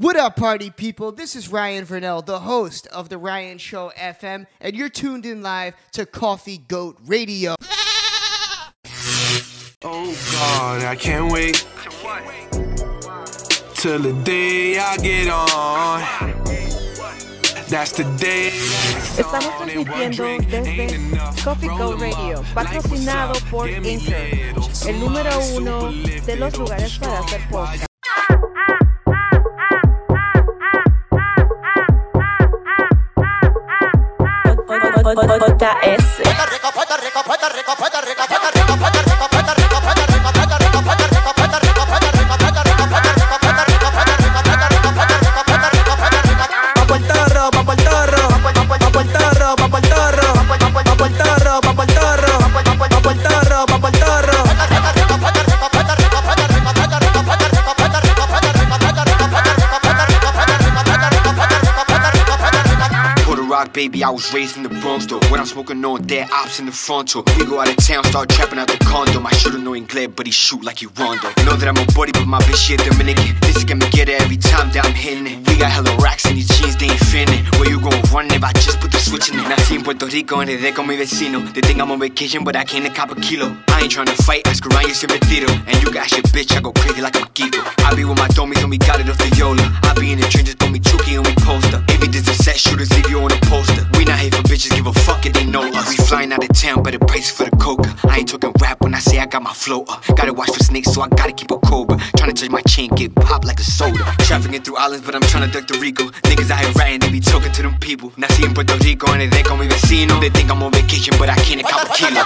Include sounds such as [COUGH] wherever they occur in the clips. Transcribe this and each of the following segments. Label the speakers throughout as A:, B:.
A: What up, party people? This is Ryan Vernell, the host of The Ryan Show FM, and you're tuned in live to Coffee Goat Radio.
B: Oh God, I can't wait till the day I get on. That's the day.
C: Estamos transmitiendo desde Coffee Goat Radio, patrocinado por Inter, el número uno de los lugares para hacer podcast.
D: Puerto Rico, Puerto Rico, Puerto Rico, Puerto Rico, Puerto Rico, Puerto Rico, Puerto Rico, Puerto Rico,
E: Puerto Rico, baby, I was raised in the Bronx, though. When I'm smoking on dead ops in the front, so we go out of town, start trapping out the condo. I should've known Glad, but he shoot like he Rondo. Know that I'm a buddy, but my bitch here Dominican. This is gonna get it every time that I'm hitting it. We got hella racks in these jeans, they ain't fitting. Where you gon' run if I just put the switch in it? Nací en Puerto Rico, and they con mi vecino. They think I'm on vacation, but I came to cop a kilo. I ain't tryna fight, ask around, you siempre tiro. And you got your bitch, I go crazy like I'm Kiko. I be with my domies, and we got it off the Yola. I be in the trenches, but me Chucky, and we poster. Every this a set, shooters leave you on a poster. We not here for bitches, give a fuck if they know us. We flying out of town, better price for the coca. I ain't talking rap when I say I got my flow up. Gotta watch for snakes, so I gotta keep a cobra. Tryna touch my chain, get popped like a soda. Trafficking through islands, but I'm tryna duck the Rico. Niggas out here ratting, they be talking to them people. Nací en Puerto Rico, and they con mi vecino. They think I'm on vacation, but I can't a
F: cop a kilo.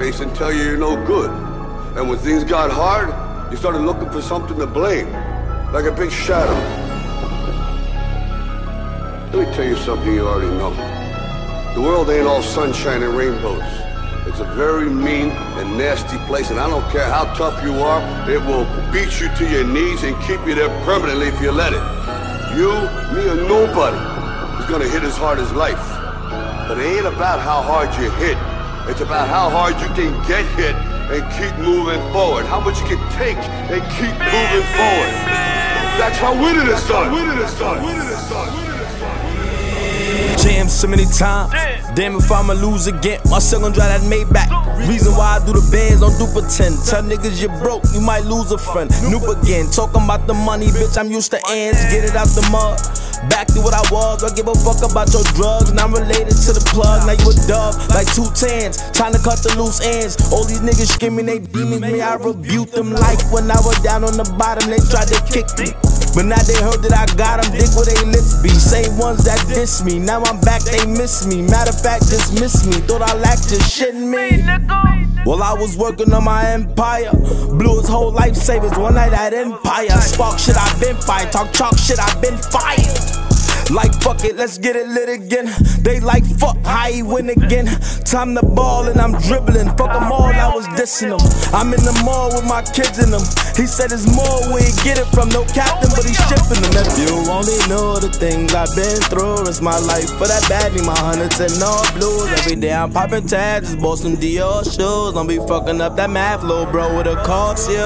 F: Face and tell you you're no good. And when things got hard, you started looking for something to blame. Like a big shadow. Let me tell you something you already know. The world ain't all sunshine and rainbows. It's a very mean and nasty place, and I don't care how tough you are, it will beat you to your knees and keep you there permanently if you let it. You, me, or nobody is gonna hit as hard as life. But it ain't about how hard you hit. It's about how hard you can get hit and keep moving forward. How much you can take and keep moving forward. That's how winning is done. Winning is done. Winning is done.
D: Jam so many times. Damn if I'ma lose again. My son gon' drive that Maybach. Reason why I do the bands, don't do pretend. Tell niggas you broke, you might lose a friend. Noop again. Talking about the money, bitch. I'm used to ends. Get it out the mud. Back to what I was. I give a fuck about your drugs. Now I'm related to the plug. Now you a dub, like two tens. Trying to cut the loose ends. All these niggas screaming they demons. me, I rebuke them like when I was down on the bottom, they tried to kick me. But now they heard that I got them, dick where they lips be. Same ones that diss me. Now I'm back, they miss me. Matter of fact, dismiss me. Thought I lacked this shit in me. While I was working on my empire, blew his whole life savings one night at Empire. Spark shit, I been fired. Talk chalk shit, I been fired. Like fuck it, let's get it lit again. They like fuck, how he win again. Time to ball and I'm dribbling. Fuck them all, I was dissing them. I'm in the mall with my kids in them. He said it's more we get it from. No captain, but he's shipping them. If you only know the things I've been through, it's my life for that baddie. My hundreds and all blues. Every day I'm popping tags, just bought some Dior shoes. Don't be fucking up that math, little bro, with a cost, yo.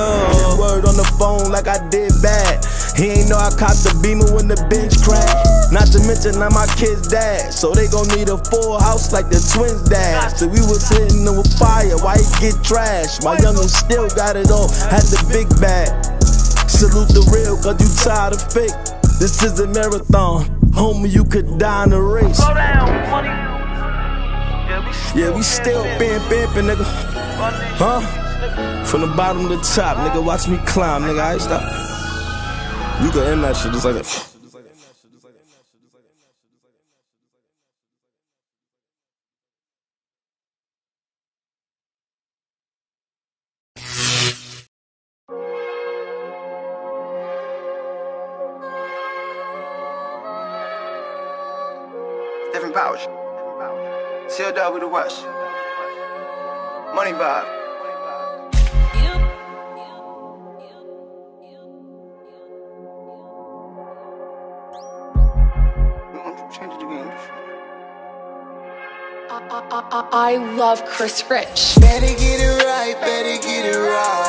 D: Word on the phone like I did bad. He ain't know I caught the beamer when the bench crashed. Not to mention I'm my kid's dad, so they gon' need a full house like the twins' dad. So we was hitting them with fire, why he get trashed? My youngin' still got it all, had the big Salute the real, cause you tired of fake. This is a marathon, homie, you could die in a race. Slow down, money. Yeah, we still been pimpin', nigga. Huh? From the bottom to the top, nigga, watch me climb, nigga. I ain't stop. You can end that shit just like that.
G: Love Chris Rich.
H: Better get it right, better get it right.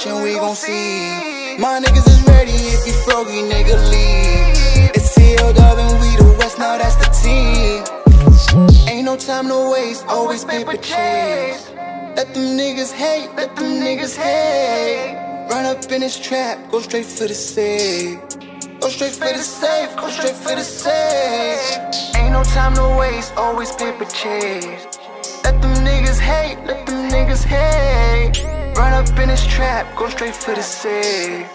H: Nigga, watchin', we gon' see. My niggas is ready, if you froggy, nigga, leave. It's sealed up and we the West, now that's the team. Ain't no time to waste, always paper chase. Let them niggas hate, let them niggas hate. Run up in this trap, go straight for the safe. Go straight for the safe, go straight for the safe. Ain't no time to waste, always paper chase. Let them niggas hate, let them niggas hate. Run up in this trap, go straight for the safe.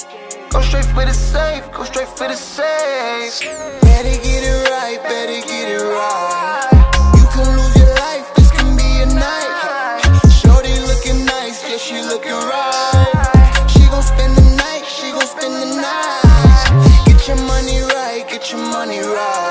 H: Go straight for the safe, go straight for the safe. Better get it right, better get it right. You can lose your life, this can be a night. Shorty looking nice, yeah, she looking right. She gon' spend the night, she gon' spend the night. Get your money right, get your money right.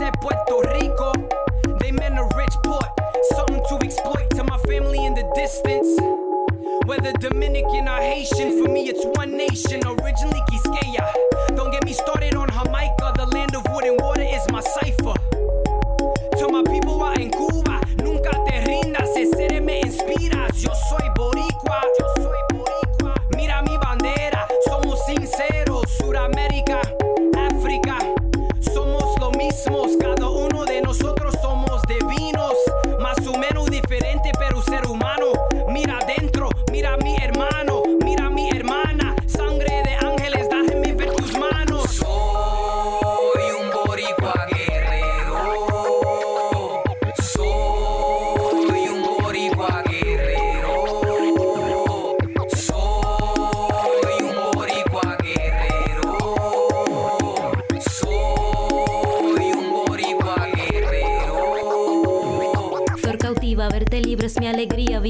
I: When they first said Puerto Rico,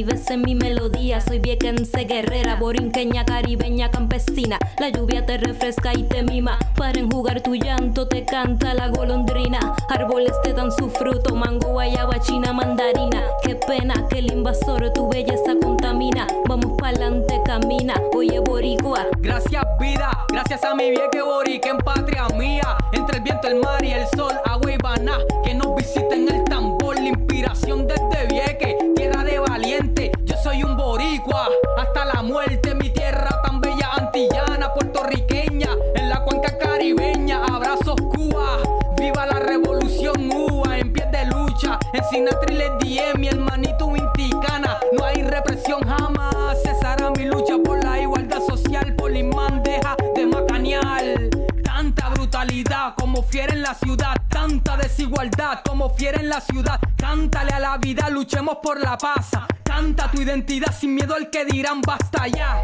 J: vives en mi melodía. Soy viequense guerrera, borinqueña, caribeña, campesina. La lluvia te refresca y te mima. Para enjugar tu llanto te canta la golondrina. Árboles te dan su fruto, mango, guayaba, china, mandarina. Qué pena que el invasor tu belleza contamina. Vamos pa'lante, camina, oye boricua.
I: Gracias vida, gracias a mi vieque borica en patria mía. Entre el viento, el mar y el sol, agua y baná. Que nos visiten el tambor, la inspiración desde este vieque como fiera en la ciudad. Tanta desigualdad como fiera en la ciudad. Cántale a la vida, luchemos por la paz. Canta tu identidad sin miedo al que dirán basta ya.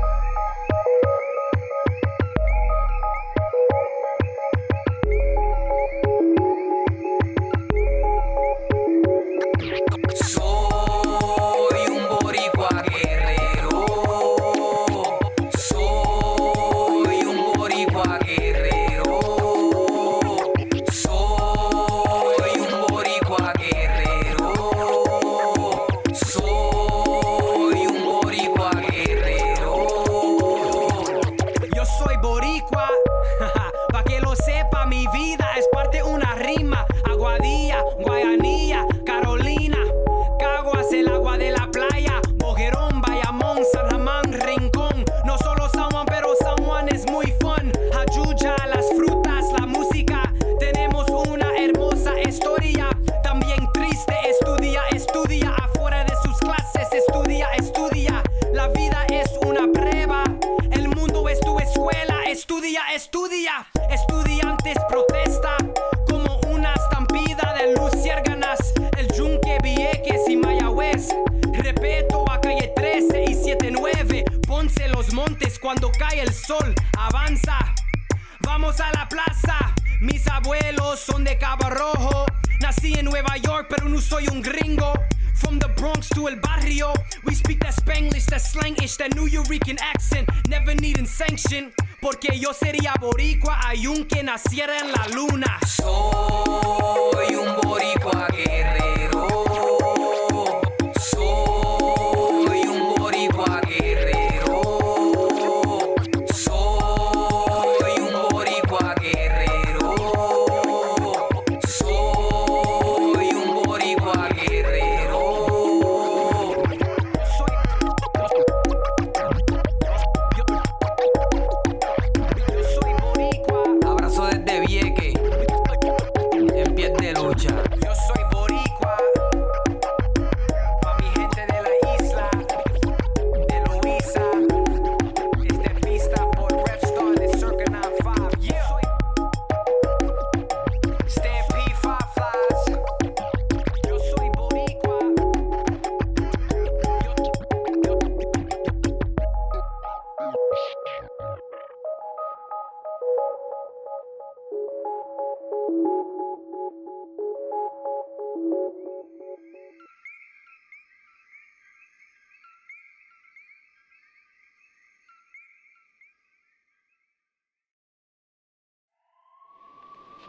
K: You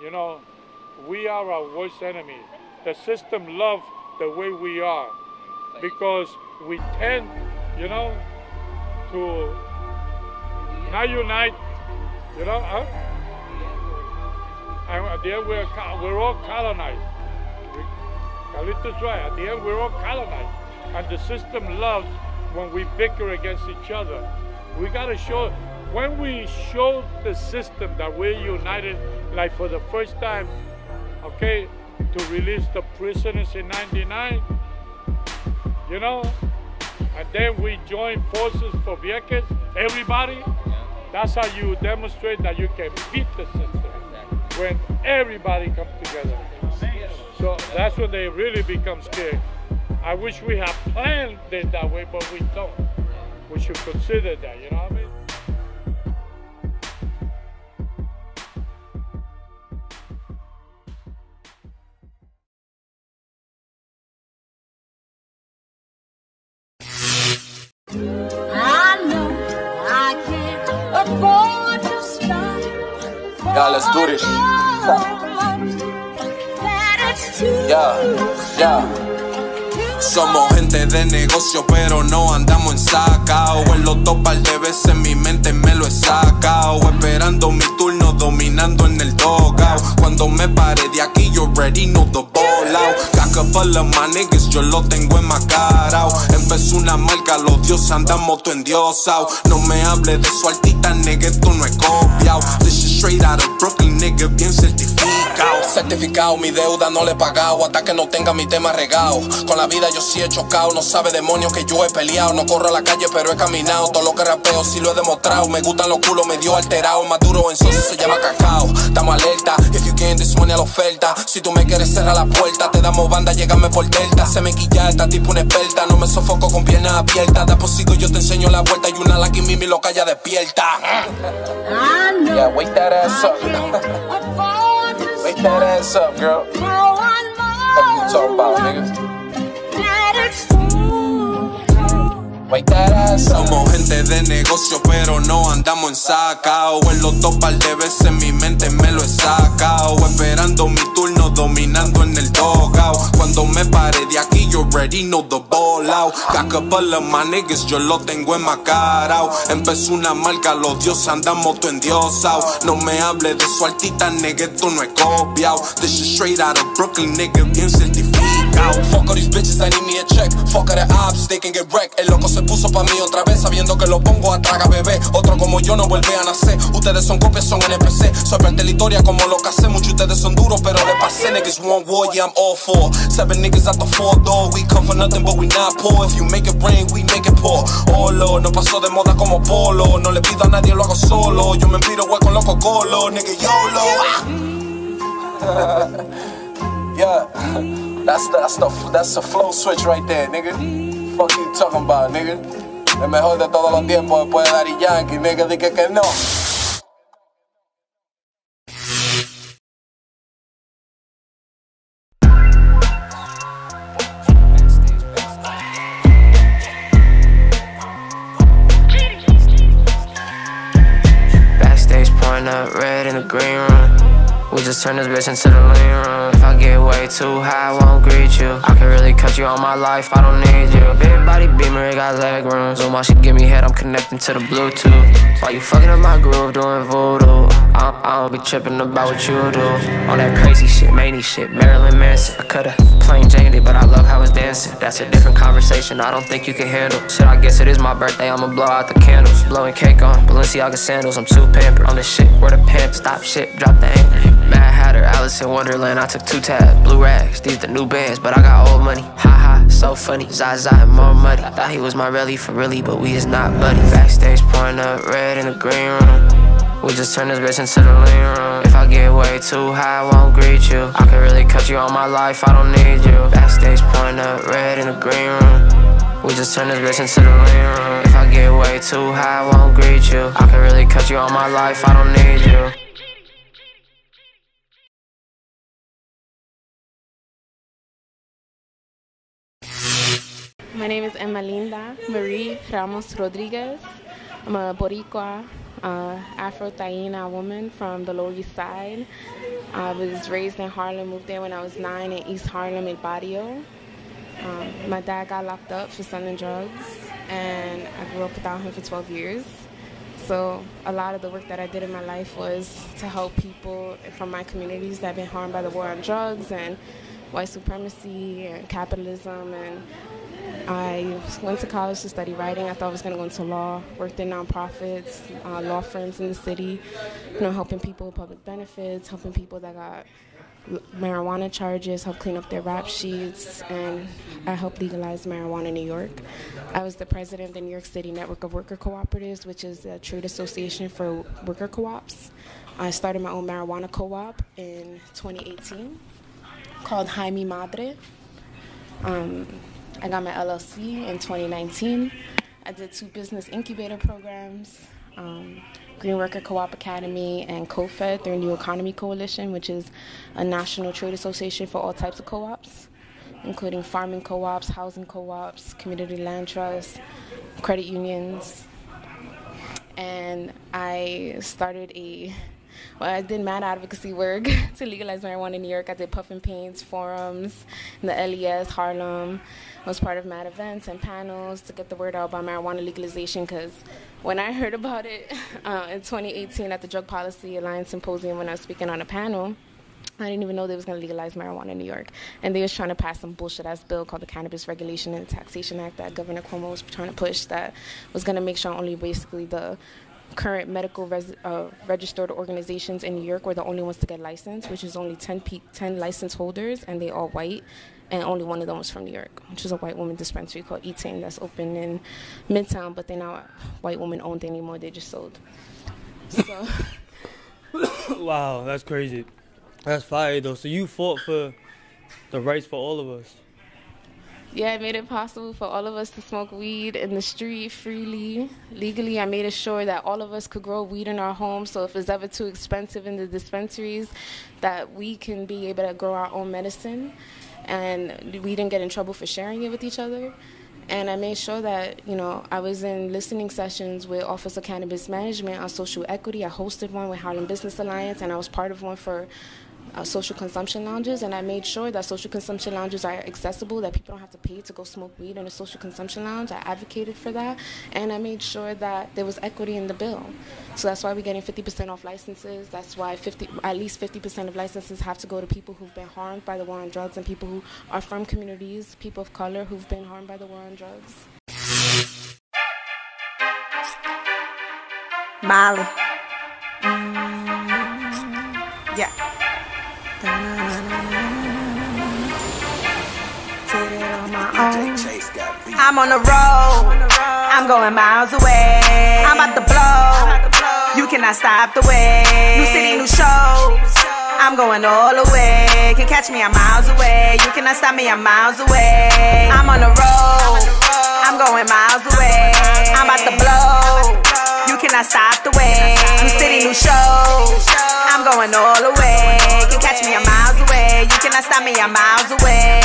K: know, we are our worst enemy. The system loves the way we are because we tend, you know, to not unite, you know. Huh? And at the end, we're, we're all colonized. We, Carlito's right. At the end, we're all colonized. And the system loves when we bicker against each other. We got to show, when we show the system that we're united, like for the first time, okay, to release the prisoners in 99, you know, and then we join forces for Vieques, everybody, that's how you demonstrate that you can beat the system when everybody comes together. So that's when they really become scared. I wish we had planned it that way, but we don't. We should consider that, you know
L: Somos gente de negocio, pero no andamos en saca. O en los dos par de veces mi mente me lo he sacado. Esperando mi turno, dominando en el dogout. Cuando me pare de aquí, you already know the ball out. Caca full of my niggas, yo lo tengo enmascarado. Empezó una marca, los dioses andamos tu endiosao. No me hable de su altita, nigga, esto no es copiao. Straight out of Brooklyn, nigga, bien certificado. Sé ratificado, mi deuda no le he pagado hasta que no tenga mi tema regado. Con la vida yo sí he chocado, no sabe demonios que yo he peleado. No corro a la calle, pero he caminado. Todo lo que rapeo sí lo he demostrado. Me gustan los culos, me dio alterado. Más duro en socio se llama cacao. Estamos alerta, if you can, this money a la oferta. Si tú me quieres cerrar la puerta, te damos banda, llégame por delta. Se me quilla esta tipo una experta. No me sofoco con piernas abiertas. Da posigo, yo te enseño la vuelta. Y una la que mimi lo calla despierta. Yeah, wake that ass up. [LAUGHS] wake that ass up, girl. What you talking about, nigga? Somos gente de negocio, pero no andamos en sacao. En los dos par de veces mi mente me lo he sacao. Esperando mi turno, dominando en el dogao. Cuando me pare de aquí, you already know the ball out. Got a my niggas, yo lo tengo en macarao. Empezó una marca, los dioses andamos tu endiosao. No me hable de su altita, nigga, esto no es copiao. This is straight out of Brooklyn, nigga, bien certificado. Fuck all these bitches, I need me a check. Fuck all the ops, they can get wrecked. El loco se puso pa' mí otra vez, sabiendo que lo pongo a traga bebé. Otro como yo no vuelve a nacer. Ustedes son copias, son NPC. Soy parte de como lo que hace. Muchos de ustedes son duros, pero le pasé. Niggas one war, yeah, I'm all for. Seven niggas at the four door. We come for nothing, but we not poor. If you make it rain, we make it pour. Oh no pasó de moda como polo. No le pido a nadie, lo hago solo. Yo me pido con loco colo. Nigga, YOLO. [LAUGHS] yeah. That's the, that's the that's the flow switch right there, nigga. Fuck you talking about, nigga. El mejor de todos los tiempos después de Daddy Yankee, nigga, dije que no.
M: Just turn this bitch into the lean room. If I get way too high, I won't greet you. I can really cut you on my life, I don't need you. Big body beamer, it got leg room. Zoom out, she give me head, I'm connecting to the Bluetooth. While you fucking up my groove, doing voodoo. I don't, I don't be tripping about what you do. On that crazy shit, many shit, Marilyn Manson. I coulda plain Janed it, but I love how it's dancing. That's a different conversation, I don't think you can handle. Shit, I guess it is my birthday, I'ma blow out the candles. Blowing cake on Balenciaga sandals, I'm too pampered. On this shit, where the pimp, stop shit, drop the anchor. Mad Hatter, Alice in Wonderland, I took two tabs. Blue rags, these the new bands, but I got old money. Ha ha, so funny. Zaza and more money. Thought he was my really for really, but we is not buddy. Backstage pouring up red in the green room. We just turn this bitch into the lean room. If I get way too high, I won't greet you. I can really cut you all my life, I don't need you. Backstage pouring up red in the green room. We just turn this bitch into the lean room. If I get way too high, I won't greet you. I can really cut you all my life, I don't need you.
N: My name is Emalinda Marie Ramos Rodriguez. I'm a Boricua, uh, Afro Taína woman from the Lower East Side. I was raised in Harlem, moved there when I was nine in East Harlem, El Barrio. Um, my dad got locked up for selling drugs, and I grew up without him for 12 years. So a lot of the work that I did in my life was to help people from my communities that have been harmed by the war on drugs and white supremacy and capitalism and I went to college to study writing. I thought I was going to go into law. Worked in nonprofits, uh, law firms in the city. You know, helping people with public benefits, helping people that got marijuana charges, help clean up their rap sheets, and I helped legalize marijuana in New York. I was the president of the New York City Network of Worker Cooperatives, which is a trade association for worker co-ops. I started my own marijuana co-op in 2018 called Jaime Madre. Um, I got my LLC in 2019. I did two business incubator programs, um, Green Worker Co-op Academy and CoFed, their New Economy Coalition, which is a national trade association for all types of co-ops, including farming co-ops, housing co-ops, community land trusts, credit unions. And I started a well, I did mad advocacy work [LAUGHS] to legalize marijuana in New York. I did puff and paints, forums, in the LES, Harlem. I was part of mad events and panels to get the word out about marijuana legalization because when I heard about it [LAUGHS] uh, in 2018 at the Drug Policy Alliance Symposium when I was speaking on a panel, I didn't even know they was going to legalize marijuana in New York. And they was trying to pass some bullshit ass bill called the Cannabis Regulation and Taxation Act that Governor Cuomo was trying to push that was going to make sure only basically the current medical res- uh, registered organizations in New York were the only ones to get licensed, which is only 10, pe- 10 license holders, and they all white. And only one of them was from New York, which is a white woman dispensary called Etain that's open in Midtown, but they're not white woman owned anymore. They just sold. So. [LAUGHS]
O: wow, that's crazy. That's fire though. So you fought for the rights for all of us.
N: Yeah, I made it possible for all of us to smoke weed in the street freely, legally. I made it sure that all of us could grow weed in our homes. So if it's ever too expensive in the dispensaries, that we can be able to grow our own medicine, and we didn't get in trouble for sharing it with each other. And I made sure that, you know, I was in listening sessions with Office of Cannabis Management on social equity. I hosted one with Harlem Business Alliance, and I was part of one for uh, social consumption lounges, and I made sure that social consumption lounges are accessible, that people don't have to pay to go smoke weed in a social consumption lounge. I advocated for that, and I made sure that there was equity in the bill. So that's why we're getting 50% off licenses. That's why 50, at least 50% of licenses have to go to people who've been harmed by the war on drugs and people who are from communities, people of color who've been harmed by the war on drugs.
P: Molly. Yeah. I'm on the road. I'm going miles away. I'm about to blow. You cannot stop the way. New city, new show. I'm going all the way. Can catch me, I'm miles away. You cannot stop me, I'm miles away. I'm on the road. I'm going miles away. I'm about to blow. Cannot stop the way. New city, new show. I'm going all the way. You can catch me, I'm miles away. You cannot stop me, I'm miles away.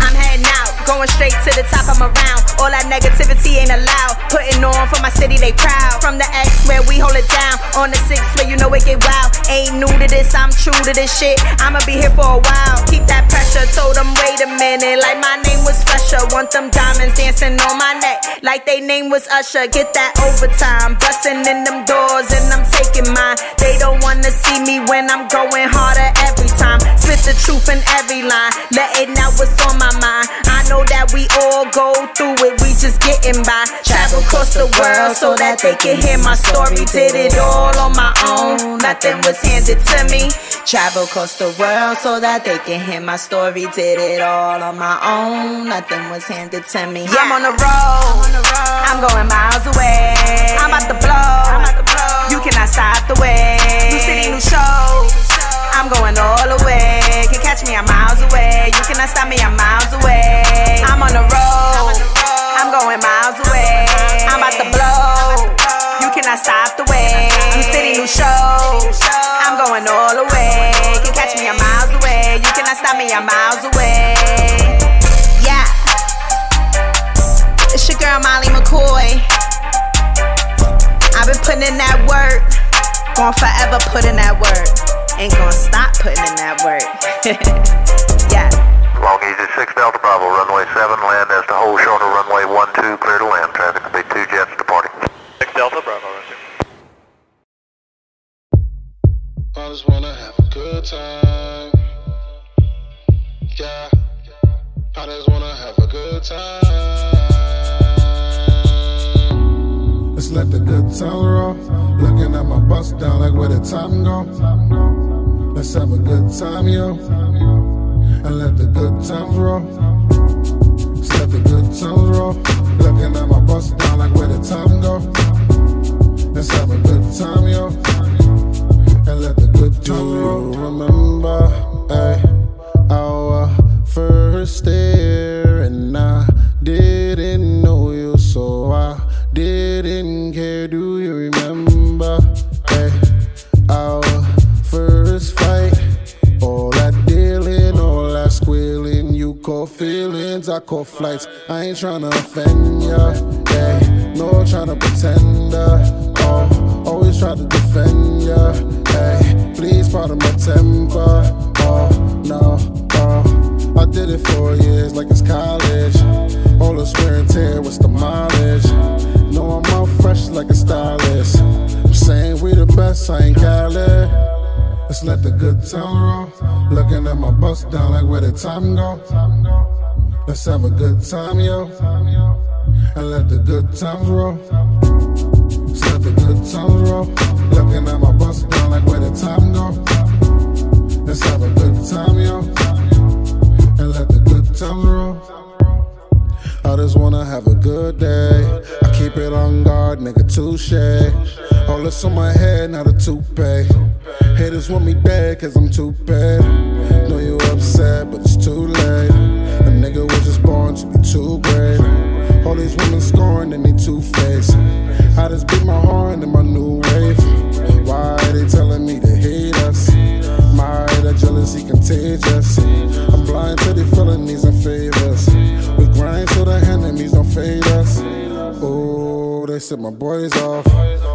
P: I'm heading out, going straight to the top. I'm around. All that negativity ain't allowed. Putting on for my city, they proud. From the X where we hold it down. On the six where you know it get wild. Ain't new to this, I'm true to this shit. I'ma be here for a while. Keep that pressure. Told them, wait a minute. Like my name was Fresher. Want them diamonds dancing on my neck. Like they name was Usher. Get that overtime. Busting in them doors and I'm taking mine. They don't wanna see me when I'm going harder every time. Spit the truth in every line. Letting out what's on my mind. I know that we all go through it. We just getting by. Travel across the world so that they can hear my story. Did it all on my own. Nothing was handed to me. Travel across the world so that they can hear my story. Did it all on my own. Nothing was handed to me. Yeah. I'm on the road. I'm going miles away. I'm about to blow. You cannot stop the way. New city, new show. I'm going all the way. Can catch me, I'm miles away. You cannot stop me, I'm miles away. I'm on the road. Going all the way. Can catch me, I'm miles away. You cannot stop me, I'm miles away. Yeah. It's your girl Molly McCoy. I've been putting in that work. Gonna forever put in that work. Ain't gonna stop putting in that work. [LAUGHS] yeah.
Q: Long Easy 6 Delta Bravo, runway 7, land as to hold short of runway 12, clear to land. Traffic will be two jets departing. 6 Delta Bravo,
R: I just wanna have a good time. Yeah. I just wanna have a good time. Let's let the good times roll. Looking at my bust down like where the time go. Let's have a good time, yo. And let the good times roll. Let's let the good times roll. Looking at my bust down like where the time go. Let's have a good time, yo. Times roll. Remember, ay, our first year, and I didn't know you, so I didn't care. Do you remember? Ay, our first fight, all that dealing, all that squealing. You call feelings, I call flights. I ain't tryna offend ya, ay, no tryna pretend. Uh, oh, always try to defend ya, please pardon my temper. Oh no, oh, I did it for years like it's college. All the wear and tear, what's the mileage? No, I'm out fresh like a stylist. I'm saying we the best, I ain't Cali. Let's let the good time roll. Looking at my bust down like where the time go. Let's have a good time, yo. And let the good times roll. Let the good times roll. Looking at my like where the time go. Let's have a good time, yo. And let the good times roll. I just wanna have a good day. I keep it on guard, nigga, touche. All this on my head, not a toupee. Haters want me dead, cause I'm too bad. Know you upset, but it's too late. A nigga was just born to be too great. All these women scoring, and they two faced. I just beat my horn in my new wave. Why they telling me to hate us? My that jealousy contagious. I'm blind to the felonies and favors. We grind so the enemies don't fade us. Oh, they set my boys off.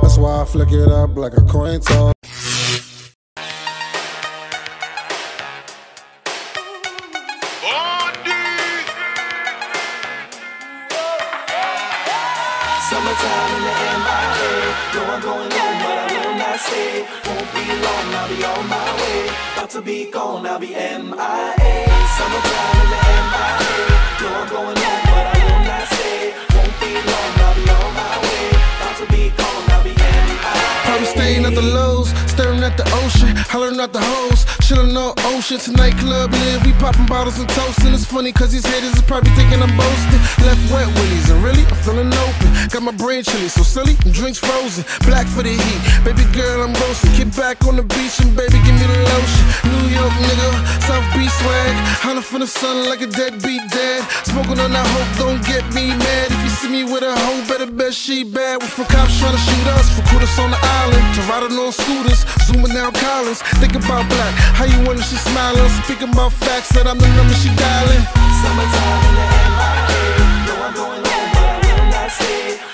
R: That's why I flick it up like a coin toss.
S: To be gone, I'll be MIA. Summertime in the MIA. Going but I will not stay. Won't be long, I'll be on my way. About to be gone, I'll be MIA.
R: Probably staying at the lows, staring at the ocean, hollering at the hoes, chilling on ocean. Tonight club live, we popping bottles and toasting. It's funny cause these haters is probably thinking I'm boasting. Left wet willies and really I'm feeling open. Got my brain chilly, so silly, drinks frozen. Black for the heat, baby girl I'm roasting. Get back on the beach and baby give me the lotion. New swag, holler from the sun like a deadbeat dad. Smoking on that hope, don't get me mad. If you see me with a hoe, better bet she bad. We from cops trying to shoot us, for us on the island, to riding on scooters, zooming down Collins. Think about black, how you wonder she smiling, speaking about facts that I'm the number she dialing.
S: Summertime in the MIA. Know I'm going home, but I will not.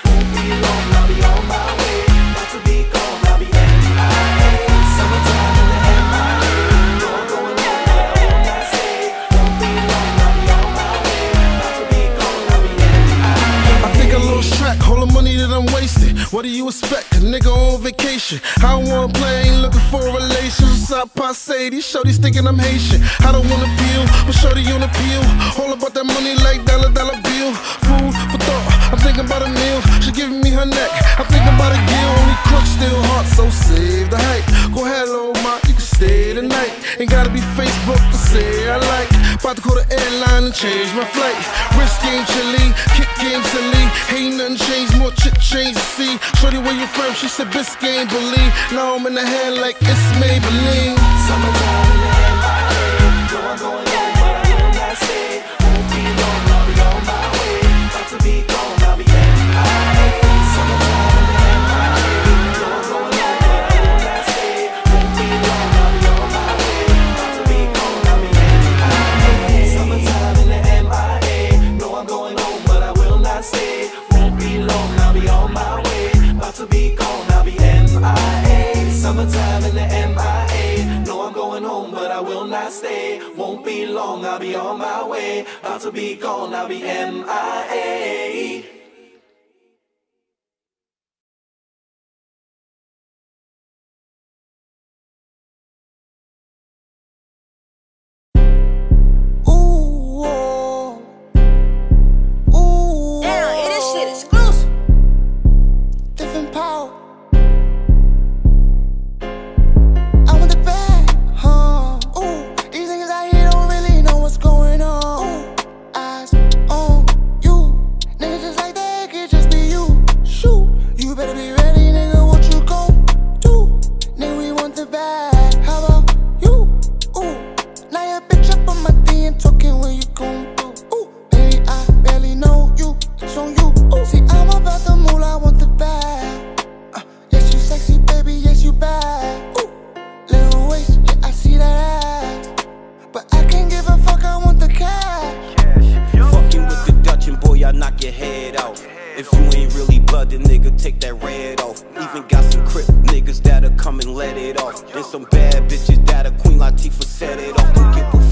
R: What do you expect? A nigga on vacation. I don't wanna play, ain't looking for a relation. Stop passe, these shorties thinking I'm Haitian. I don't wanna peel, but shorty on appeal. All about that money like dollar dollar bill. Food for thought, I'm thinking about a meal. She giving me her neck, I'm thinking about a gill. Only crook still hot, so save the hype. Go ahead, About to call the airline and change my flight. Wrist game chilly, kick game silly. Ain't nothing changed, more chick change to see. Shorty, where you from? She said Biscayne, believe. Now I'm in the head like it's Maybelline.
S: Summertime in the MIA. Know I'm going home, but I will long, I'll be on my way. About to be gone, I'll be MIA. nigga, take that red off. Even got some crip niggas that'll come and let it off. And some bad bitches that a Queen Latifah set it off. Don't give a